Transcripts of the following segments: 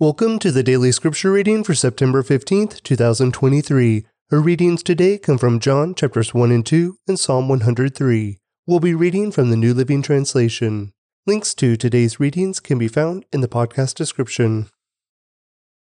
Welcome to the daily scripture reading for September 15th, 2023. Our readings today come from John chapters 1 and 2 and Psalm 103. We'll be reading from the New Living Translation. Links to today's readings can be found in the podcast description.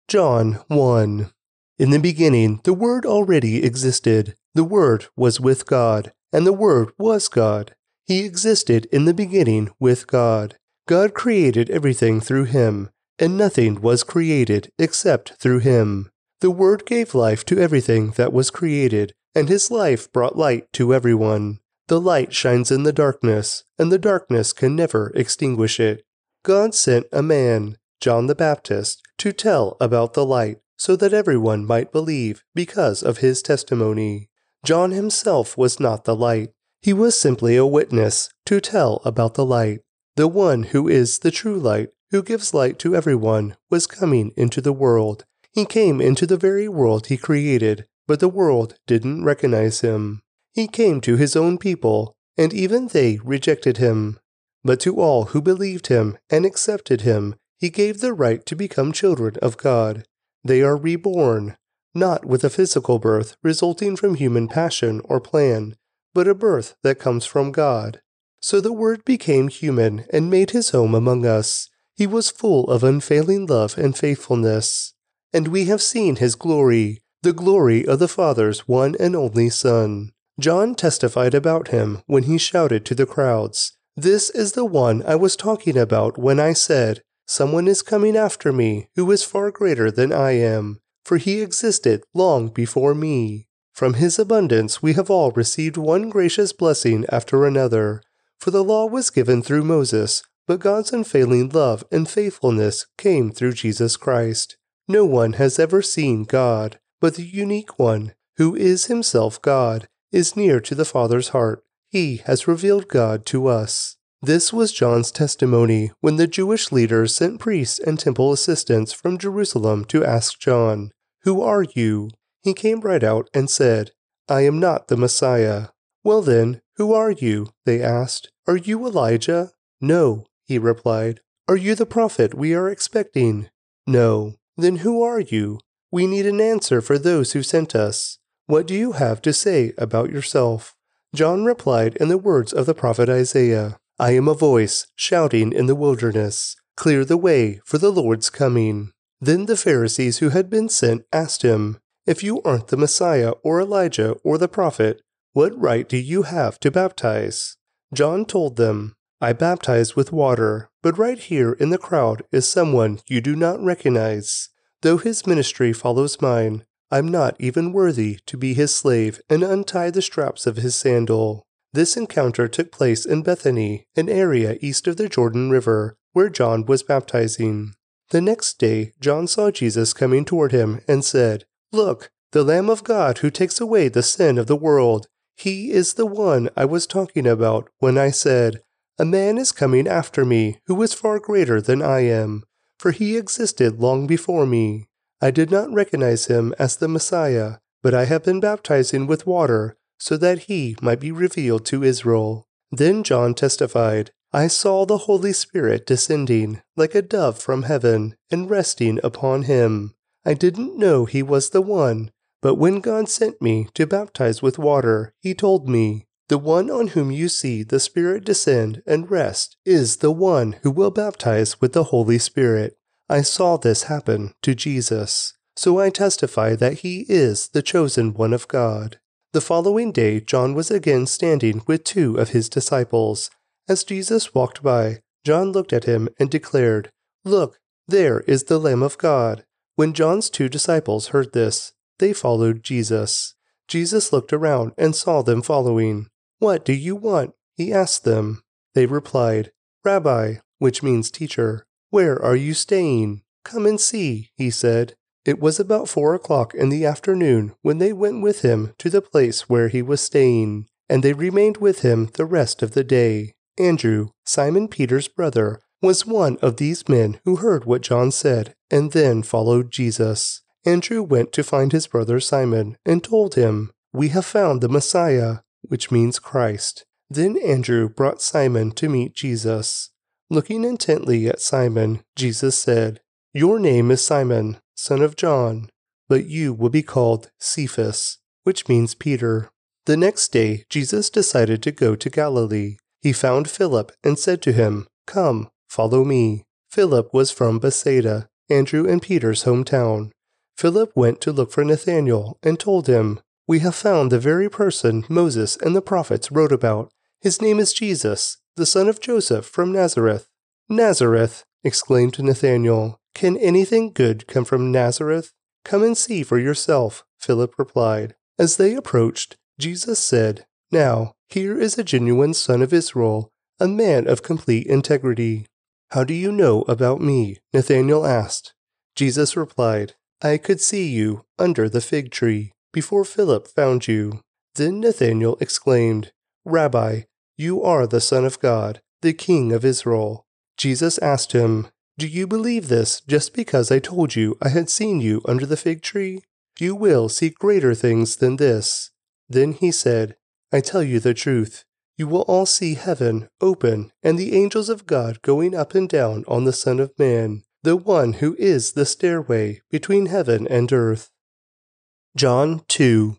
John 1. In the beginning, the Word already existed. The Word was with God, and the Word was God. He existed in the beginning with God. God created everything through him and nothing was created except through him. The Word gave life to everything that was created, and his life brought light to everyone. The light shines in the darkness, and the darkness can never extinguish it. God sent a man, John the Baptist, to tell about the light, so that everyone might believe because of his testimony. John himself was not the light, he was simply a witness to tell about the light. The one who is the true light who gives light to everyone, was coming into the world. He came into the very world he created, but the world didn't recognize him. He came to his own people, and even they rejected him. But to all who believed him and accepted him, he gave the right to become children of God. They are reborn, not with a physical birth resulting from human passion or plan, but a birth that comes from God. So the Word became human and made his home among us. He was full of unfailing love and faithfulness. And we have seen his glory, the glory of the Father's one and only Son. John testified about him when he shouted to the crowds, This is the one I was talking about when I said, Someone is coming after me who is far greater than I am, for he existed long before me. From his abundance we have all received one gracious blessing after another. For the law was given through Moses, but God's unfailing love and faithfulness came through Jesus Christ. No one has ever seen God, but the unique one, who is himself God, is near to the Father's heart. He has revealed God to us. This was John's testimony when the Jewish leaders sent priests and temple assistants from Jerusalem to ask John, Who are you? He came right out and said, I am not the Messiah. Well then, who are you? They asked. Are you Elijah? No, he replied. Are you the prophet we are expecting? No. Then who are you? We need an answer for those who sent us. What do you have to say about yourself? John replied in the words of the prophet Isaiah I am a voice shouting in the wilderness, Clear the way for the Lord's coming. Then the Pharisees who had been sent asked him, If you aren't the Messiah or Elijah or the prophet, what right do you have to baptize? John told them, I baptize with water, but right here in the crowd is someone you do not recognize. Though his ministry follows mine, I'm not even worthy to be his slave and untie the straps of his sandal. This encounter took place in Bethany, an area east of the Jordan River, where John was baptizing. The next day, John saw Jesus coming toward him and said, Look, the Lamb of God who takes away the sin of the world. He is the one I was talking about when I said, a man is coming after me who is far greater than I am, for he existed long before me. I did not recognize him as the Messiah, but I have been baptizing with water so that he might be revealed to Israel. Then John testified, I saw the Holy Spirit descending like a dove from heaven and resting upon him. I didn't know he was the one, but when God sent me to baptize with water, he told me, the one on whom you see the Spirit descend and rest is the one who will baptize with the Holy Spirit. I saw this happen to Jesus, so I testify that he is the chosen one of God. The following day, John was again standing with two of his disciples. As Jesus walked by, John looked at him and declared, Look, there is the Lamb of God. When John's two disciples heard this, they followed Jesus. Jesus looked around and saw them following. What do you want? He asked them. They replied, Rabbi, which means teacher, where are you staying? Come and see, he said. It was about four o'clock in the afternoon when they went with him to the place where he was staying, and they remained with him the rest of the day. Andrew, Simon Peter's brother, was one of these men who heard what John said and then followed Jesus. Andrew went to find his brother Simon and told him, We have found the Messiah, which means Christ. Then Andrew brought Simon to meet Jesus. Looking intently at Simon, Jesus said, Your name is Simon, son of John, but you will be called Cephas, which means Peter. The next day, Jesus decided to go to Galilee. He found Philip and said to him, Come, follow me. Philip was from Bethsaida, Andrew and Peter's hometown. Philip went to look for Nathanael and told him, We have found the very person Moses and the prophets wrote about. His name is Jesus, the son of Joseph from Nazareth. Nazareth, exclaimed Nathanael. Can anything good come from Nazareth? Come and see for yourself, Philip replied. As they approached, Jesus said, Now, here is a genuine son of Israel, a man of complete integrity. How do you know about me? Nathanael asked. Jesus replied, I could see you under the fig tree before Philip found you. Then Nathanael exclaimed, Rabbi, you are the Son of God, the King of Israel. Jesus asked him, Do you believe this just because I told you I had seen you under the fig tree? You will see greater things than this. Then he said, I tell you the truth. You will all see heaven open and the angels of God going up and down on the Son of Man the one who is the stairway between heaven and earth. John 2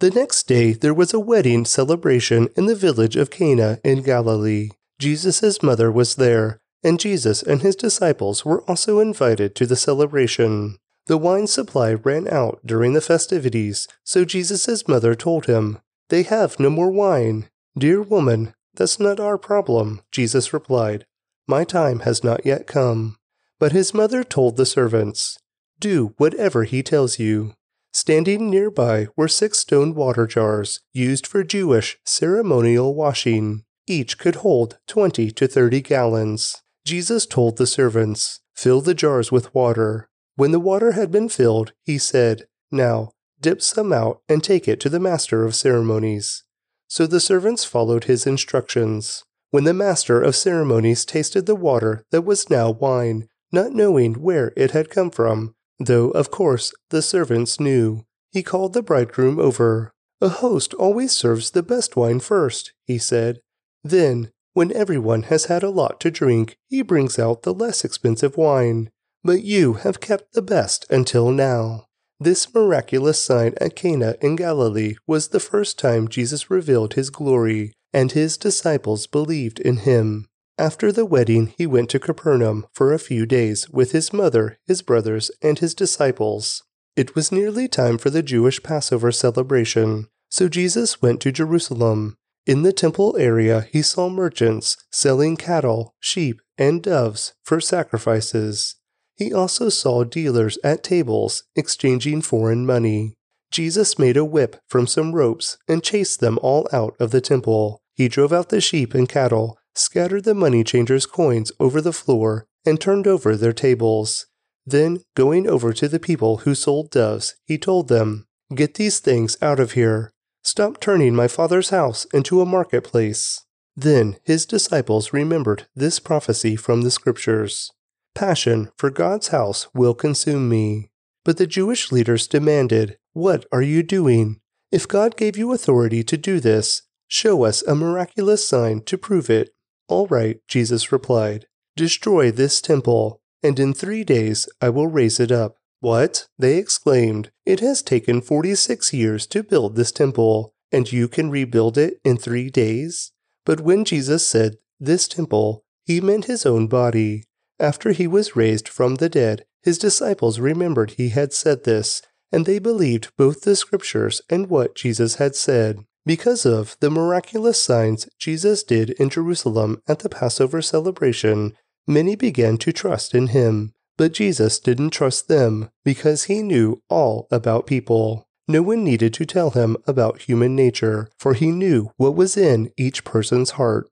The next day there was a wedding celebration in the village of Cana in Galilee. Jesus' mother was there, and Jesus and his disciples were also invited to the celebration. The wine supply ran out during the festivities, so Jesus' mother told him, They have no more wine. Dear woman, that's not our problem, Jesus replied. My time has not yet come. But his mother told the servants, Do whatever he tells you. Standing nearby were six stone water jars used for Jewish ceremonial washing. Each could hold 20 to 30 gallons. Jesus told the servants, Fill the jars with water. When the water had been filled, he said, Now dip some out and take it to the master of ceremonies. So the servants followed his instructions. When the master of ceremonies tasted the water that was now wine, not knowing where it had come from, though of course the servants knew. He called the bridegroom over. A host always serves the best wine first, he said. Then, when everyone has had a lot to drink, he brings out the less expensive wine. But you have kept the best until now. This miraculous sign at Cana in Galilee was the first time Jesus revealed his glory, and his disciples believed in him. After the wedding, he went to Capernaum for a few days with his mother, his brothers, and his disciples. It was nearly time for the Jewish Passover celebration, so Jesus went to Jerusalem. In the temple area, he saw merchants selling cattle, sheep, and doves for sacrifices. He also saw dealers at tables exchanging foreign money. Jesus made a whip from some ropes and chased them all out of the temple. He drove out the sheep and cattle scattered the money changers' coins over the floor, and turned over their tables. Then, going over to the people who sold doves, he told them, Get these things out of here. Stop turning my father's house into a marketplace. Then his disciples remembered this prophecy from the Scriptures Passion for God's house will consume me. But the Jewish leaders demanded, What are you doing? If God gave you authority to do this, show us a miraculous sign to prove it. All right, Jesus replied, Destroy this temple, and in three days I will raise it up. What? They exclaimed. It has taken 46 years to build this temple, and you can rebuild it in three days? But when Jesus said, This temple, he meant his own body. After he was raised from the dead, his disciples remembered he had said this, and they believed both the scriptures and what Jesus had said. Because of the miraculous signs Jesus did in Jerusalem at the Passover celebration, many began to trust in him. But Jesus didn't trust them because he knew all about people. No one needed to tell him about human nature, for he knew what was in each person's heart.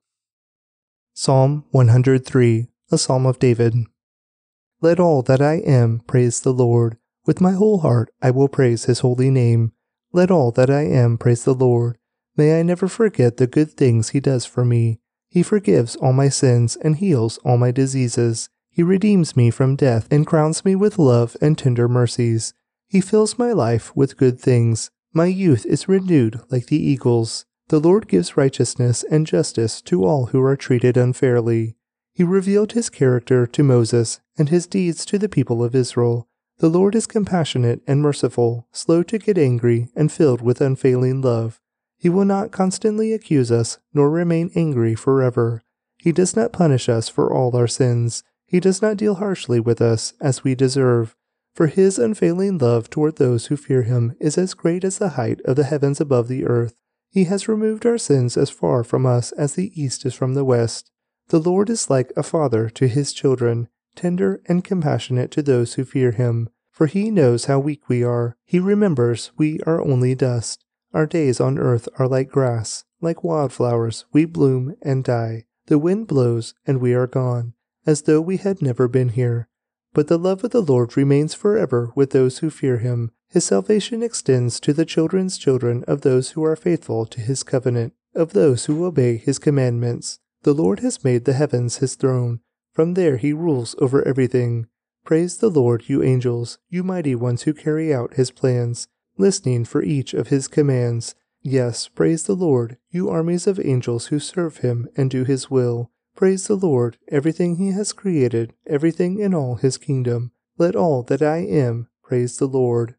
Psalm 103, a Psalm of David. Let all that I am praise the Lord. With my whole heart I will praise his holy name. Let all that I am praise the Lord. May I never forget the good things He does for me. He forgives all my sins and heals all my diseases. He redeems me from death and crowns me with love and tender mercies. He fills my life with good things. My youth is renewed like the eagles. The Lord gives righteousness and justice to all who are treated unfairly. He revealed his character to Moses and his deeds to the people of Israel. The Lord is compassionate and merciful, slow to get angry, and filled with unfailing love. He will not constantly accuse us, nor remain angry forever. He does not punish us for all our sins. He does not deal harshly with us as we deserve. For his unfailing love toward those who fear him is as great as the height of the heavens above the earth. He has removed our sins as far from us as the east is from the west. The Lord is like a father to his children, tender and compassionate to those who fear him. For he knows how weak we are. He remembers we are only dust. Our days on earth are like grass. Like wildflowers, we bloom and die. The wind blows, and we are gone, as though we had never been here. But the love of the Lord remains forever with those who fear him. His salvation extends to the children's children of those who are faithful to his covenant, of those who obey his commandments. The Lord has made the heavens his throne. From there he rules over everything. Praise the Lord, you angels, you mighty ones who carry out his plans, listening for each of his commands. Yes, praise the Lord, you armies of angels who serve him and do his will. Praise the Lord, everything he has created, everything in all his kingdom. Let all that I am praise the Lord.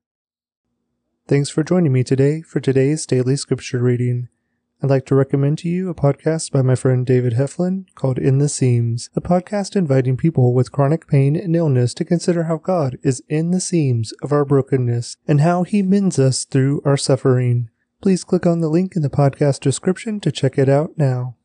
Thanks for joining me today for today's daily scripture reading. I'd like to recommend to you a podcast by my friend David Heflin called In the Seams, a podcast inviting people with chronic pain and illness to consider how God is in the seams of our brokenness and how he mends us through our suffering. Please click on the link in the podcast description to check it out now.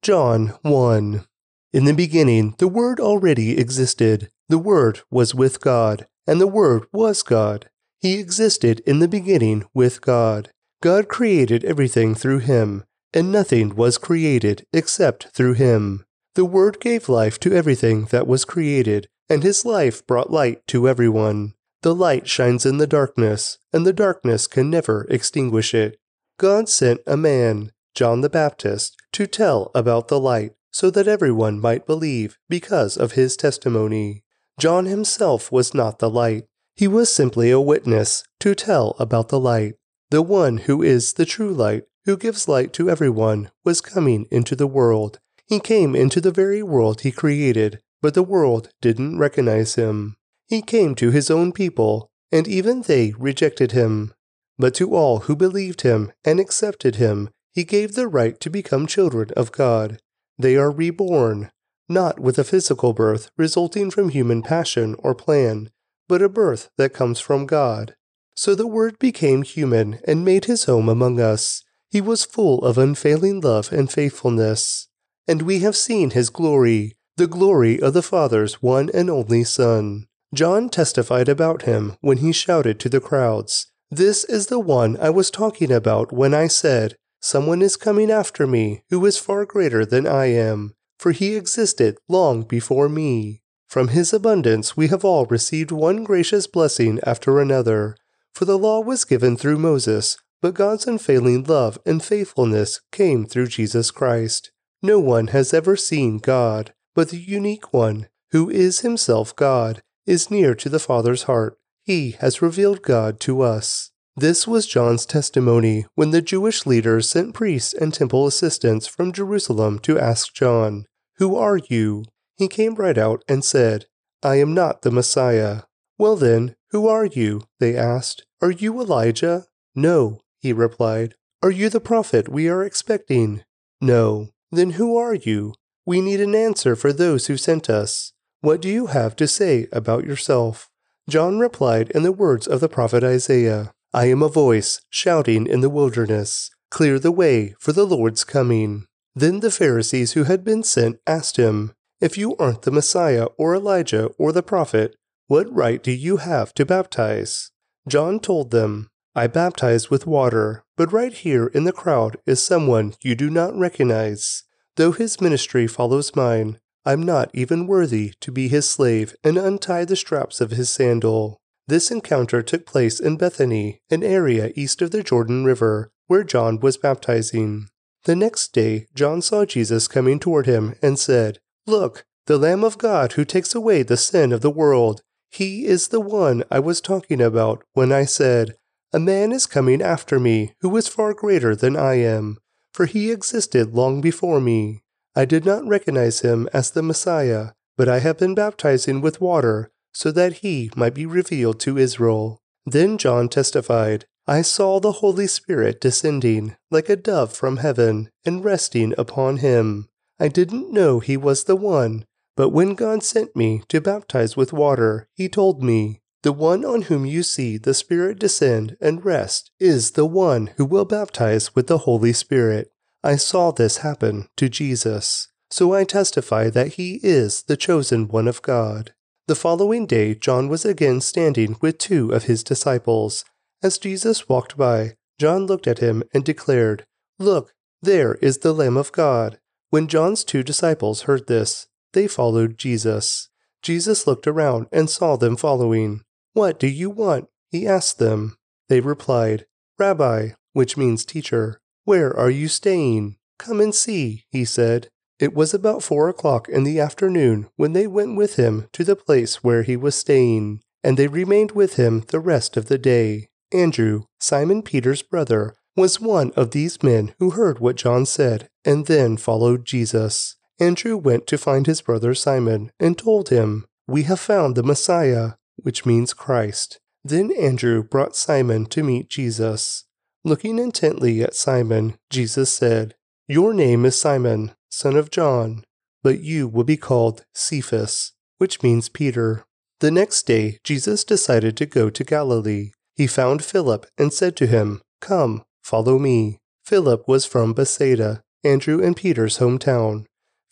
John 1 In the beginning, the Word already existed. The Word was with God, and the Word was God. He existed in the beginning with God. God created everything through him, and nothing was created except through him. The Word gave life to everything that was created, and his life brought light to everyone. The light shines in the darkness, and the darkness can never extinguish it. God sent a man, John the Baptist, to tell about the light, so that everyone might believe because of his testimony. John himself was not the light. He was simply a witness to tell about the light. The one who is the true light, who gives light to everyone, was coming into the world. He came into the very world he created, but the world didn't recognize him. He came to his own people, and even they rejected him. But to all who believed him and accepted him, he gave the right to become children of God. They are reborn, not with a physical birth resulting from human passion or plan, but a birth that comes from God. So the Word became human and made his home among us. He was full of unfailing love and faithfulness. And we have seen his glory, the glory of the Father's one and only Son. John testified about him when he shouted to the crowds, This is the one I was talking about when I said, Someone is coming after me who is far greater than I am, for he existed long before me. From his abundance we have all received one gracious blessing after another. For the law was given through Moses, but God's unfailing love and faithfulness came through Jesus Christ. No one has ever seen God, but the unique one, who is himself God, is near to the Father's heart. He has revealed God to us. This was John's testimony when the Jewish leaders sent priests and temple assistants from Jerusalem to ask John, Who are you? He came right out and said, I am not the Messiah. Well then, who are you? They asked. Are you Elijah? No, he replied. Are you the prophet we are expecting? No. Then who are you? We need an answer for those who sent us. What do you have to say about yourself? John replied in the words of the prophet Isaiah. I am a voice shouting in the wilderness, Clear the way for the Lord's coming. Then the Pharisees who had been sent asked him, If you aren't the Messiah or Elijah or the prophet, what right do you have to baptize? John told them, I baptize with water, but right here in the crowd is someone you do not recognize. Though his ministry follows mine, I'm not even worthy to be his slave and untie the straps of his sandal. This encounter took place in Bethany, an area east of the Jordan River, where John was baptizing. The next day, John saw Jesus coming toward him and said, Look, the Lamb of God who takes away the sin of the world. He is the one I was talking about when I said, A man is coming after me who is far greater than I am, for he existed long before me. I did not recognize him as the Messiah, but I have been baptizing with water so that he might be revealed to Israel. Then John testified, I saw the Holy Spirit descending like a dove from heaven and resting upon him. I didn't know he was the one, but when God sent me to baptize with water, he told me, The one on whom you see the Spirit descend and rest is the one who will baptize with the Holy Spirit. I saw this happen to Jesus, so I testify that he is the chosen one of God. The following day, John was again standing with two of his disciples. As Jesus walked by, John looked at him and declared, Look, there is the Lamb of God. When John's two disciples heard this, they followed Jesus. Jesus looked around and saw them following. What do you want? He asked them. They replied, Rabbi, which means teacher, where are you staying? Come and see, he said. It was about four o'clock in the afternoon when they went with him to the place where he was staying, and they remained with him the rest of the day. Andrew, Simon Peter's brother, was one of these men who heard what John said and then followed Jesus. Andrew went to find his brother Simon and told him, We have found the Messiah, which means Christ. Then Andrew brought Simon to meet Jesus. Looking intently at Simon, Jesus said, Your name is Simon son of John, but you will be called Cephas, which means Peter. The next day, Jesus decided to go to Galilee. He found Philip and said to him, Come, follow me. Philip was from Bethsaida, Andrew and Peter's hometown.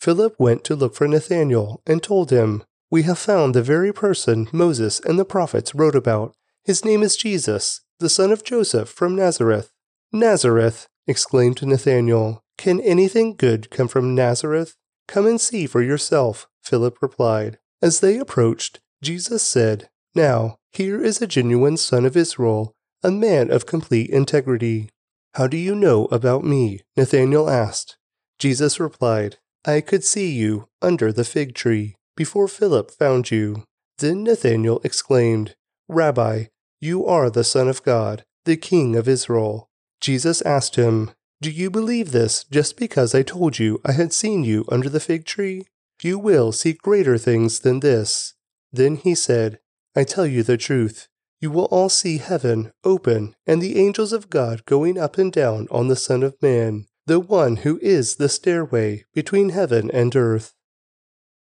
Philip went to look for Nathanael and told him, We have found the very person Moses and the prophets wrote about. His name is Jesus, the son of Joseph from Nazareth. Nazareth, exclaimed Nathanael. Can anything good come from Nazareth? Come and see for yourself, Philip replied. As they approached, Jesus said, Now, here is a genuine son of Israel, a man of complete integrity. How do you know about me? Nathanael asked. Jesus replied, I could see you under the fig tree before Philip found you. Then Nathanael exclaimed, Rabbi, you are the Son of God, the King of Israel. Jesus asked him, do you believe this just because I told you I had seen you under the fig tree? You will see greater things than this. Then he said, I tell you the truth. You will all see heaven open and the angels of God going up and down on the Son of Man, the one who is the stairway between heaven and earth.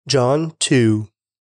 John 2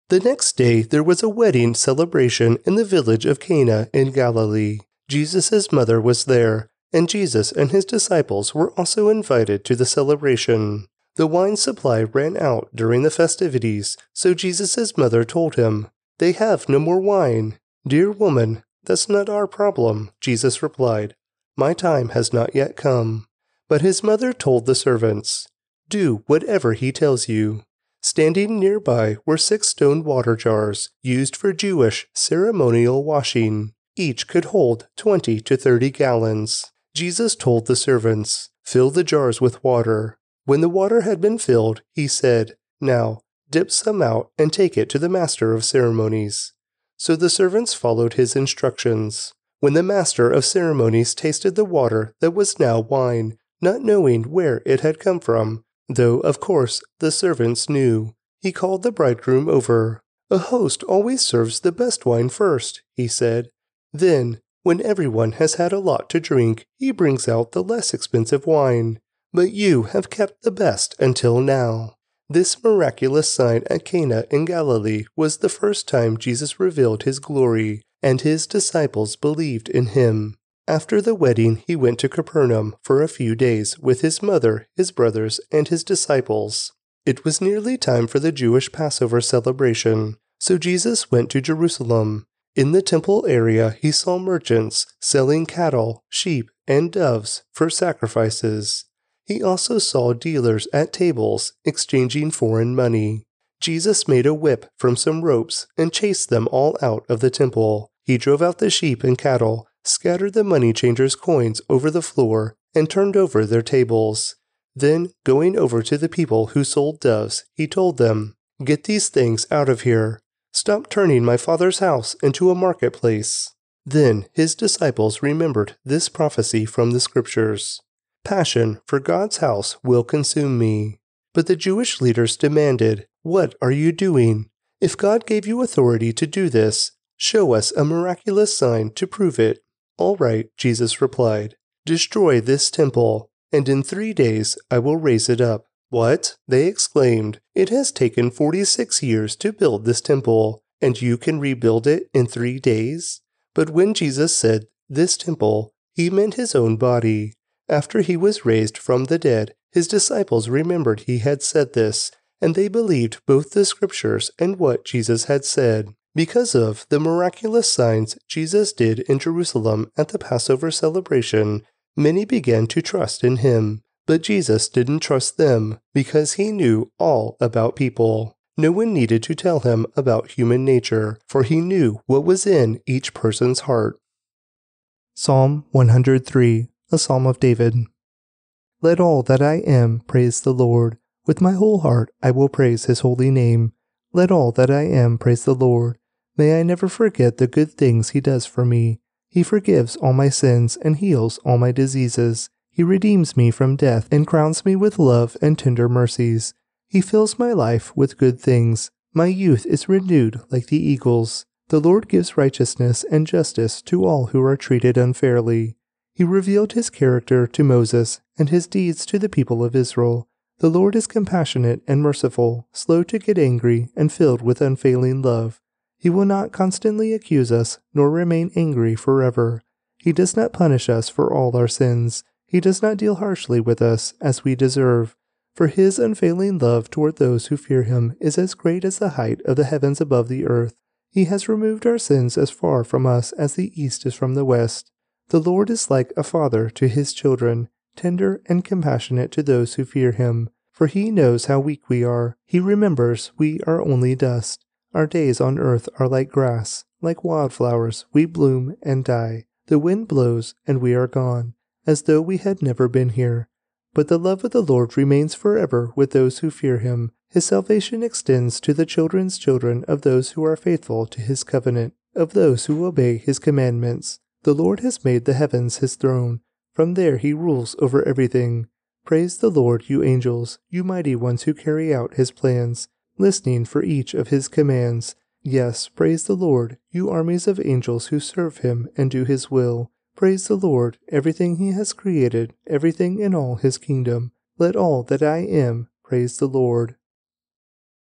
The next day there was a wedding celebration in the village of Cana in Galilee. Jesus' mother was there and Jesus and his disciples were also invited to the celebration. The wine supply ran out during the festivities, so Jesus' mother told him, They have no more wine. Dear woman, that's not our problem, Jesus replied. My time has not yet come. But his mother told the servants, Do whatever he tells you. Standing nearby were six stone water jars used for Jewish ceremonial washing. Each could hold 20 to 30 gallons. Jesus told the servants, Fill the jars with water. When the water had been filled, he said, Now dip some out and take it to the master of ceremonies. So the servants followed his instructions. When the master of ceremonies tasted the water that was now wine, not knowing where it had come from, though of course the servants knew, he called the bridegroom over. A host always serves the best wine first, he said. Then when everyone has had a lot to drink, he brings out the less expensive wine. But you have kept the best until now. This miraculous sign at Cana in Galilee was the first time Jesus revealed his glory, and his disciples believed in him. After the wedding, he went to Capernaum for a few days with his mother, his brothers, and his disciples. It was nearly time for the Jewish Passover celebration, so Jesus went to Jerusalem. In the temple area, he saw merchants selling cattle, sheep, and doves for sacrifices. He also saw dealers at tables exchanging foreign money. Jesus made a whip from some ropes and chased them all out of the temple. He drove out the sheep and cattle, scattered the money changers' coins over the floor, and turned over their tables. Then, going over to the people who sold doves, he told them, Get these things out of here. Stop turning my father's house into a marketplace. Then his disciples remembered this prophecy from the Scriptures Passion for God's house will consume me. But the Jewish leaders demanded, What are you doing? If God gave you authority to do this, show us a miraculous sign to prove it. All right, Jesus replied, Destroy this temple, and in three days I will raise it up. What? They exclaimed. It has taken 46 years to build this temple, and you can rebuild it in three days? But when Jesus said, This temple, he meant his own body. After he was raised from the dead, his disciples remembered he had said this, and they believed both the scriptures and what Jesus had said. Because of the miraculous signs Jesus did in Jerusalem at the Passover celebration, many began to trust in him. But Jesus didn't trust them because he knew all about people. No one needed to tell him about human nature, for he knew what was in each person's heart. Psalm 103, a psalm of David. Let all that I am praise the Lord. With my whole heart I will praise his holy name. Let all that I am praise the Lord. May I never forget the good things he does for me. He forgives all my sins and heals all my diseases. He redeems me from death and crowns me with love and tender mercies. He fills my life with good things. My youth is renewed like the eagles. The Lord gives righteousness and justice to all who are treated unfairly. He revealed his character to Moses and his deeds to the people of Israel. The Lord is compassionate and merciful, slow to get angry, and filled with unfailing love. He will not constantly accuse us, nor remain angry forever. He does not punish us for all our sins. He does not deal harshly with us as we deserve. For his unfailing love toward those who fear him is as great as the height of the heavens above the earth. He has removed our sins as far from us as the east is from the west. The Lord is like a father to his children, tender and compassionate to those who fear him. For he knows how weak we are. He remembers we are only dust. Our days on earth are like grass. Like wildflowers, we bloom and die. The wind blows, and we are gone, as though we had never been here. But the love of the Lord remains forever with those who fear him. His salvation extends to the children's children of those who are faithful to his covenant, of those who obey his commandments. The Lord has made the heavens his throne. From there he rules over everything. Praise the Lord, you angels, you mighty ones who carry out his plans, listening for each of his commands. Yes, praise the Lord, you armies of angels who serve him and do his will. Praise the Lord, everything he has created, everything in all his kingdom. Let all that I am praise the Lord.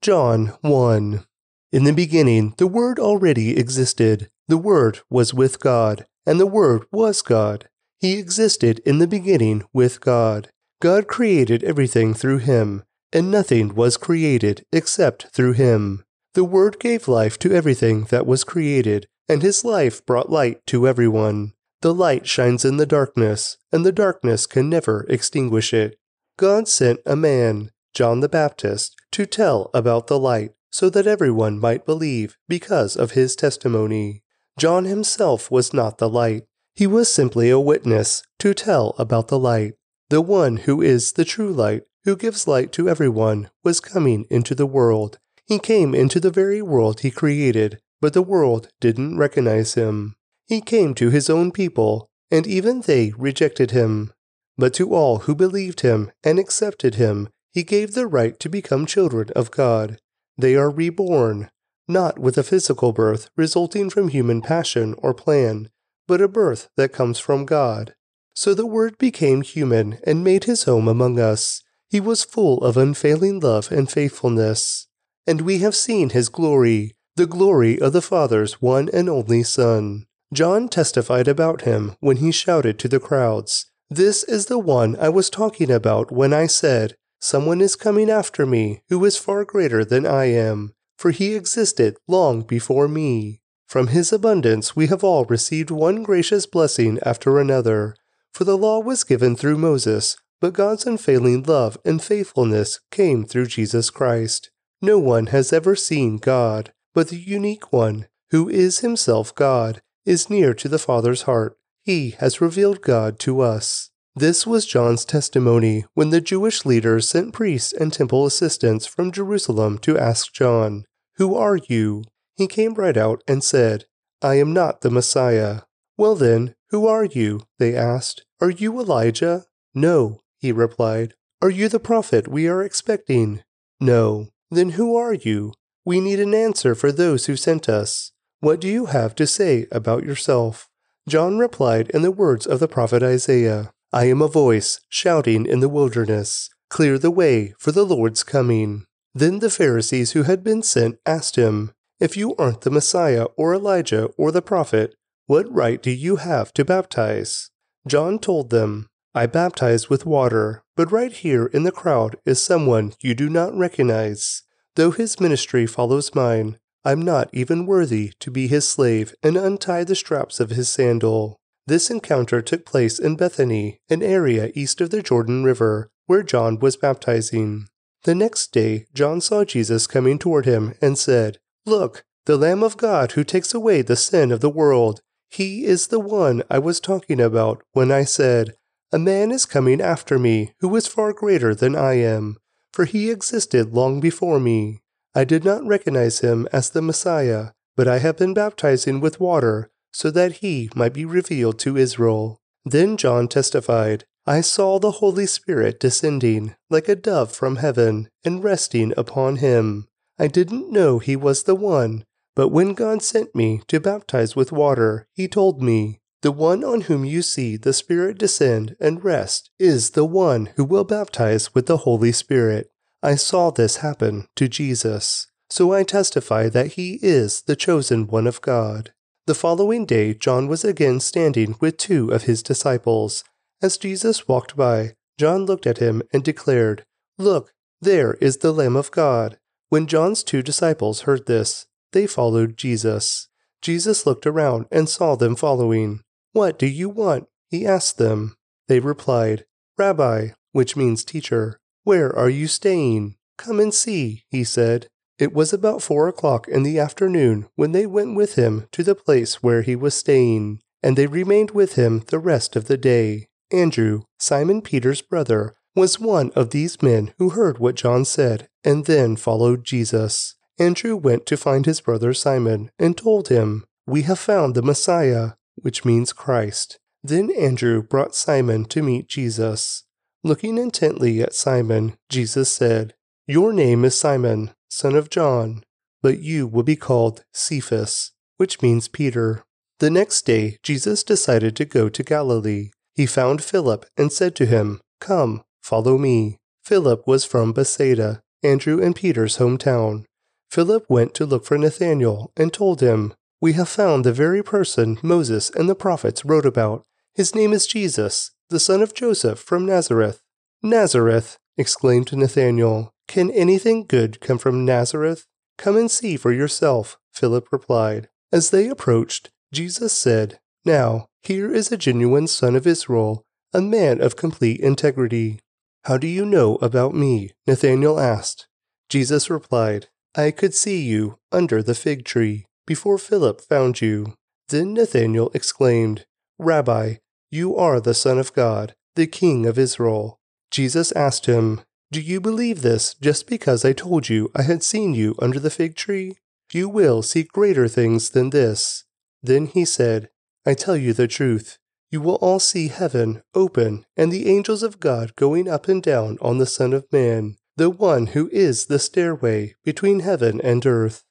John 1 In the beginning, the Word already existed. The Word was with God and the Word was God. He existed in the beginning with God. God created everything through him, and nothing was created except through him. The Word gave life to everything that was created, and his life brought light to everyone. The light shines in the darkness, and the darkness can never extinguish it. God sent a man, John the Baptist, to tell about the light, so that everyone might believe because of his testimony. John himself was not the light. He was simply a witness to tell about the light. The one who is the true light, who gives light to everyone, was coming into the world. He came into the very world he created, but the world didn't recognize him. He came to his own people, and even they rejected him. But to all who believed him and accepted him, he gave the right to become children of God. They are reborn, not with a physical birth resulting from human passion or plan, but a birth that comes from God. So the Word became human and made his home among us. He was full of unfailing love and faithfulness. And we have seen his glory, the glory of the Father's one and only Son. John testified about him when he shouted to the crowds, This is the one I was talking about when I said, Someone is coming after me who is far greater than I am for he existed long before me. From his abundance we have all received one gracious blessing after another. For the law was given through Moses, but God's unfailing love and faithfulness came through Jesus Christ. No one has ever seen God, but the unique one, who is himself God, is near to the Father's heart. He has revealed God to us. This was John's testimony when the Jewish leaders sent priests and temple assistants from Jerusalem to ask John, Who are you? He came right out and said, I am not the Messiah. Well then, who are you? They asked. Are you Elijah? No, he replied. Are you the prophet we are expecting? No. Then who are you? We need an answer for those who sent us. What do you have to say about yourself? John replied in the words of the prophet Isaiah I am a voice shouting in the wilderness, Clear the way for the Lord's coming. Then the Pharisees who had been sent asked him, If you aren't the Messiah or Elijah or the prophet, what right do you have to baptize? John told them, I baptize with water, but right here in the crowd is someone you do not recognize. Though his ministry follows mine, I'm not even worthy to be his slave and untie the straps of his sandal. This encounter took place in Bethany, an area east of the Jordan River, where John was baptizing. The next day, John saw Jesus coming toward him and said, Look, the Lamb of God who takes away the sin of the world. He is the one I was talking about when I said, a man is coming after me who is far greater than I am, for he existed long before me. I did not recognize him as the Messiah, but I have been baptizing with water so that he might be revealed to Israel. Then John testified, I saw the Holy Spirit descending like a dove from heaven and resting upon him. I didn't know he was the one, but when God sent me to baptize with water, he told me, the one on whom you see the Spirit descend and rest is the one who will baptize with the Holy Spirit. I saw this happen to Jesus, so I testify that he is the chosen one of God. The following day, John was again standing with two of his disciples. As Jesus walked by, John looked at him and declared, Look, there is the Lamb of God. When John's two disciples heard this, they followed Jesus. Jesus looked around and saw them following. What do you want? He asked them. They replied, Rabbi, which means teacher, where are you staying? Come and see, he said. It was about four o'clock in the afternoon when they went with him to the place where he was staying, and they remained with him the rest of the day. Andrew, Simon Peter's brother, was one of these men who heard what John said and then followed Jesus. Andrew went to find his brother Simon and told him, We have found the Messiah, which means Christ. Then Andrew brought Simon to meet Jesus. Looking intently at Simon, Jesus said, Your name is Simon, son of John, but you will be called Cephas, which means Peter. The next day, Jesus decided to go to Galilee. He found Philip and said to him, Come, follow me. Philip was from Bethsaida, Andrew and Peter's hometown. Philip went to look for Nathanael and told him, we have found the very person Moses and the prophets wrote about. His name is Jesus, the son of Joseph from Nazareth. Nazareth, exclaimed Nathanael. Can anything good come from Nazareth? Come and see for yourself, Philip replied. As they approached, Jesus said, Now, here is a genuine son of Israel, a man of complete integrity. How do you know about me? Nathanael asked. Jesus replied, I could see you under the fig tree before Philip found you. Then Nathanael exclaimed, Rabbi, you are the Son of God, the King of Israel. Jesus asked him, Do you believe this just because I told you I had seen you under the fig tree? You will see greater things than this. Then he said, I tell you the truth. You will all see heaven open and the angels of God going up and down on the Son of Man, the one who is the stairway between heaven and earth.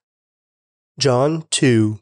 John 2.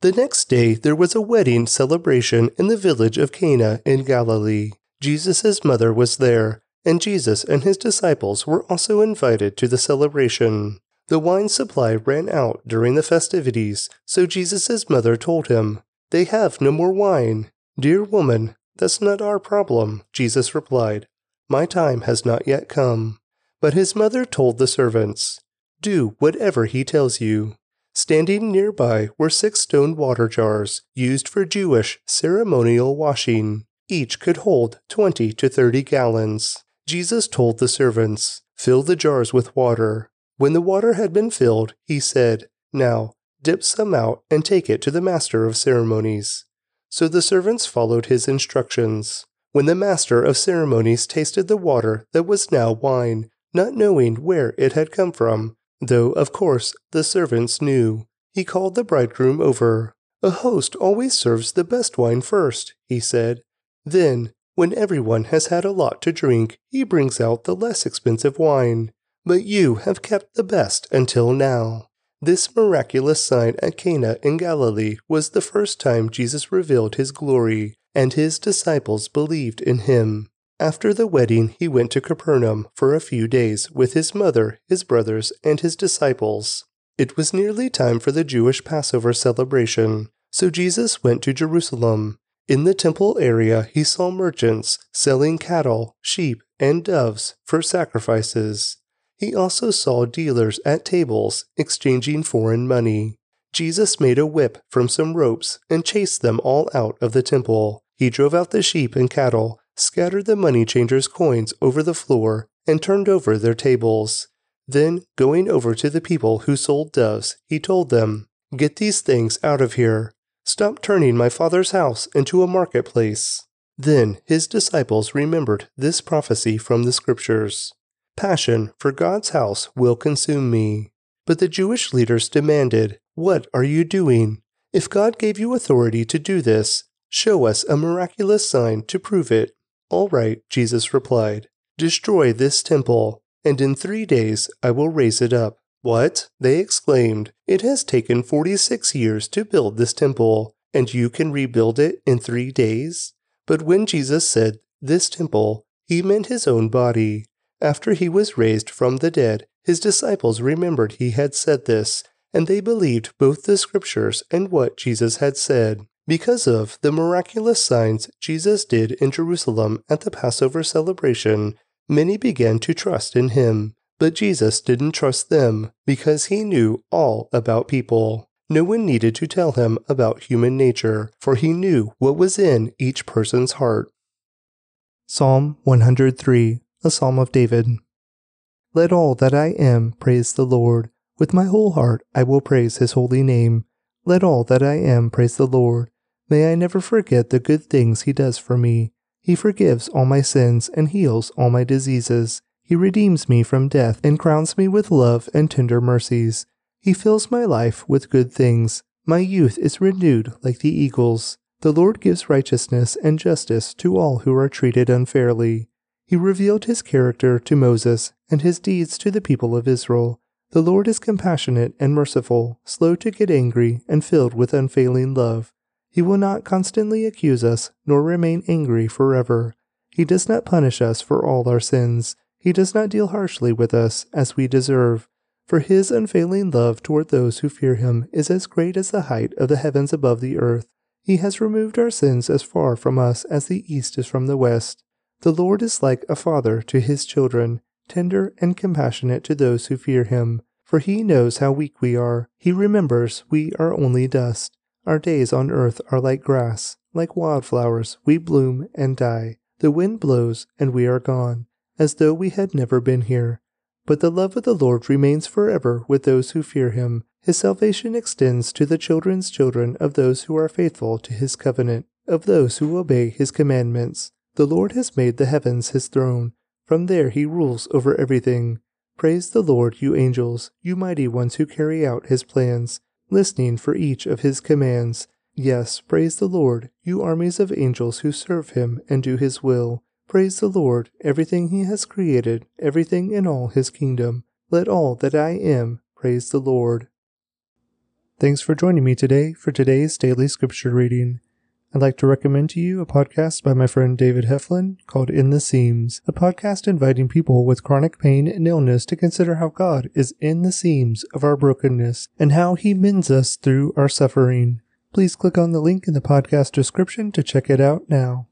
The next day there was a wedding celebration in the village of Cana in Galilee. Jesus' mother was there, and Jesus and his disciples were also invited to the celebration. The wine supply ran out during the festivities, so Jesus' mother told him, They have no more wine. Dear woman, that's not our problem, Jesus replied. My time has not yet come. But his mother told the servants, Do whatever he tells you. Standing nearby were six stone water jars used for Jewish ceremonial washing. Each could hold 20 to 30 gallons. Jesus told the servants, Fill the jars with water. When the water had been filled, he said, Now dip some out and take it to the master of ceremonies. So the servants followed his instructions. When the master of ceremonies tasted the water that was now wine, not knowing where it had come from, though of course the servants knew. He called the bridegroom over. A host always serves the best wine first, he said. Then, When everyone has had a lot to drink, he brings out the less expensive wine. But you have kept the best until now. This miraculous sign at Cana in Galilee was the first time Jesus revealed his glory, and his disciples believed in him. After the wedding, he went to Capernaum for a few days with his mother, his brothers, and his disciples. It was nearly time for the Jewish Passover celebration, so Jesus went to Jerusalem. In the temple area, he saw merchants selling cattle, sheep, and doves for sacrifices. He also saw dealers at tables exchanging foreign money. Jesus made a whip from some ropes and chased them all out of the temple. He drove out the sheep and cattle, scattered the money changers' coins over the floor, and turned over their tables. Then, going over to the people who sold doves, he told them, Get these things out of here. Stop turning my father's house into a marketplace. Then his disciples remembered this prophecy from the scriptures. Passion for God's house will consume me. But the Jewish leaders demanded, What are you doing? If God gave you authority to do this, show us a miraculous sign to prove it. All right, Jesus replied, Destroy this temple, and in three days I will raise it up. What? They exclaimed. It has taken 46 years to build this temple, and you can rebuild it in three days? But when Jesus said, This temple, he meant his own body. After he was raised from the dead, his disciples remembered he had said this, and they believed both the scriptures and what Jesus had said. Because of the miraculous signs Jesus did in Jerusalem at the Passover celebration, many began to trust in him. But Jesus didn't trust them because he knew all about people. No one needed to tell him about human nature, for he knew what was in each person's heart. Psalm 103 a psalm of David. Let all that I am praise the Lord. With my whole heart I will praise his holy name. Let all that I am praise the Lord. May I never forget the good things he does for me. He forgives all my sins and heals all my diseases. He redeems me from death and crowns me with love and tender mercies. He fills my life with good things. My youth is renewed like the eagles. The Lord gives righteousness and justice to all who are treated unfairly. He revealed his character to Moses and his deeds to the people of Israel. The Lord is compassionate and merciful, slow to get angry, and filled with unfailing love. He will not constantly accuse us, nor remain angry forever. He does not punish us for all our sins. He does not deal harshly with us as we deserve. For his unfailing love toward those who fear him is as great as the height of the heavens above the earth. He has removed our sins as far from us as the east is from the west. The Lord is like a father to his children, tender and compassionate to those who fear him. For he knows how weak we are. He remembers we are only dust. Our days on earth are like grass. Like wildflowers, we bloom and die. The wind blows, and we are gone, as though we had never been here. But the love of the Lord remains forever with those who fear him. His salvation extends to the children's children of those who are faithful to his covenant, of those who obey his commandments. The Lord has made the heavens his throne. From there he rules over everything. Praise the Lord, you angels, you mighty ones who carry out his plans, listening for each of his commands. Yes, praise the Lord, you armies of angels who serve him and do his will. Praise the Lord, everything he has created, everything in all his kingdom. Let all that I am praise the Lord. Thanks for joining me today for today's daily scripture reading. I'd like to recommend to you a podcast by my friend David Heflin called In the Seams, a podcast inviting people with chronic pain and illness to consider how God is in the seams of our brokenness and how he mends us through our suffering. Please click on the link in the podcast description to check it out now.